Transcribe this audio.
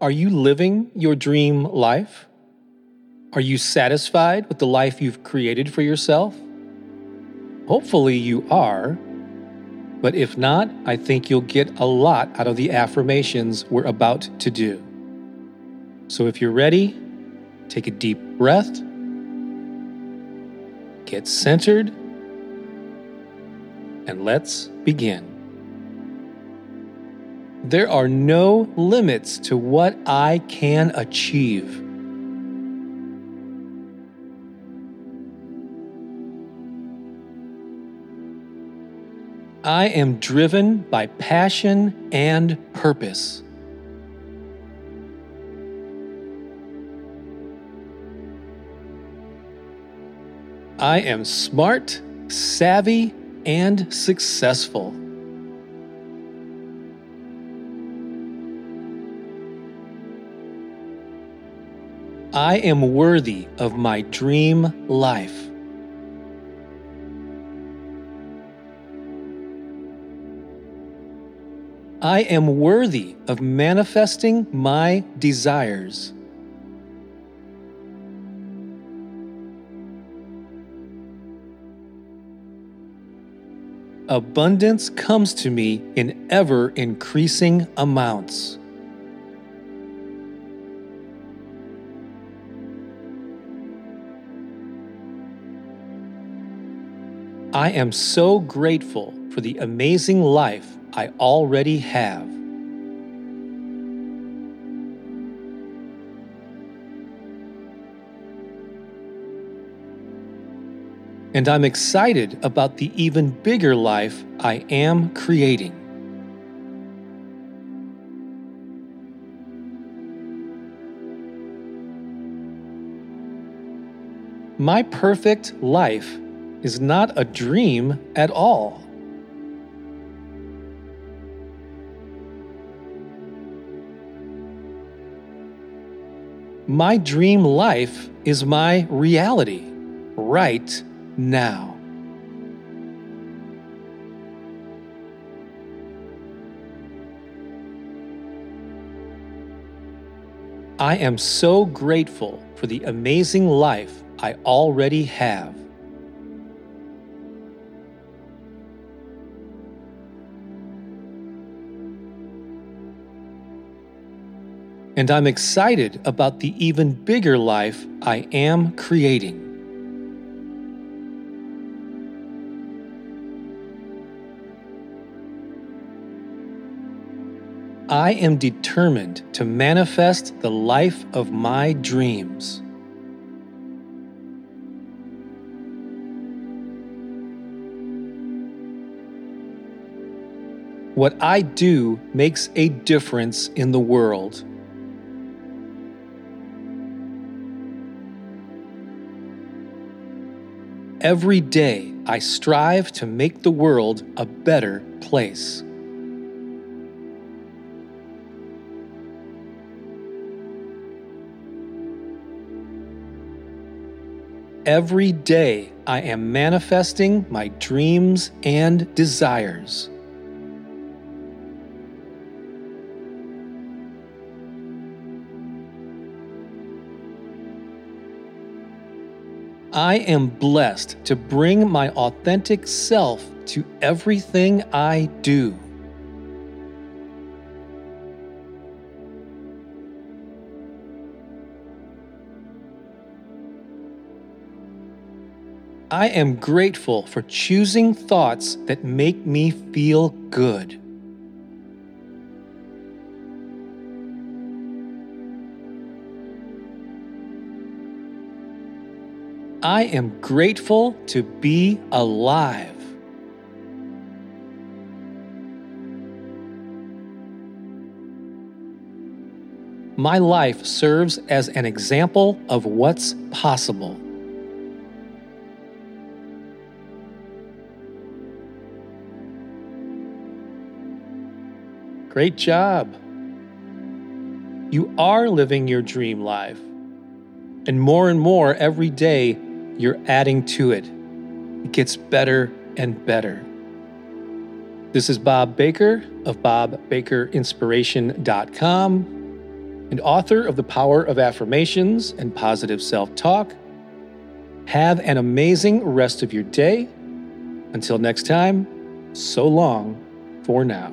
are you living your dream life? Are you satisfied with the life you've created for yourself? Hopefully, you are. But if not, I think you'll get a lot out of the affirmations we're about to do. So if you're ready, take a deep breath, get centered, and let's begin. There are no limits to what I can achieve. I am driven by passion and purpose. I am smart, savvy, and successful. I am worthy of my dream life. I am worthy of manifesting my desires. Abundance comes to me in ever increasing amounts. I am so grateful for the amazing life I already have. And I'm excited about the even bigger life I am creating. My perfect life is not a dream at all. My dream life is my reality right now. I am so grateful for the amazing life I already have. And I'm excited about the even bigger life I am creating. I am determined to manifest the life of my dreams. What I do makes a difference in the world. Every day, I strive to make the world a better place. Every day, I am manifesting my dreams and desires. I am blessed to bring my authentic self to everything I do. I am grateful for choosing thoughts that make me feel good. I am grateful to be alive. My life serves as an example of what's possible. Great job. You are living your dream life. And more and more every day, you're adding to it. It gets better and better. This is Bob Baker of BobBakerInspiration.com and author of The Power of Affirmations and Positive Self Talk. Have an amazing rest of your day. Until next time, so long for now.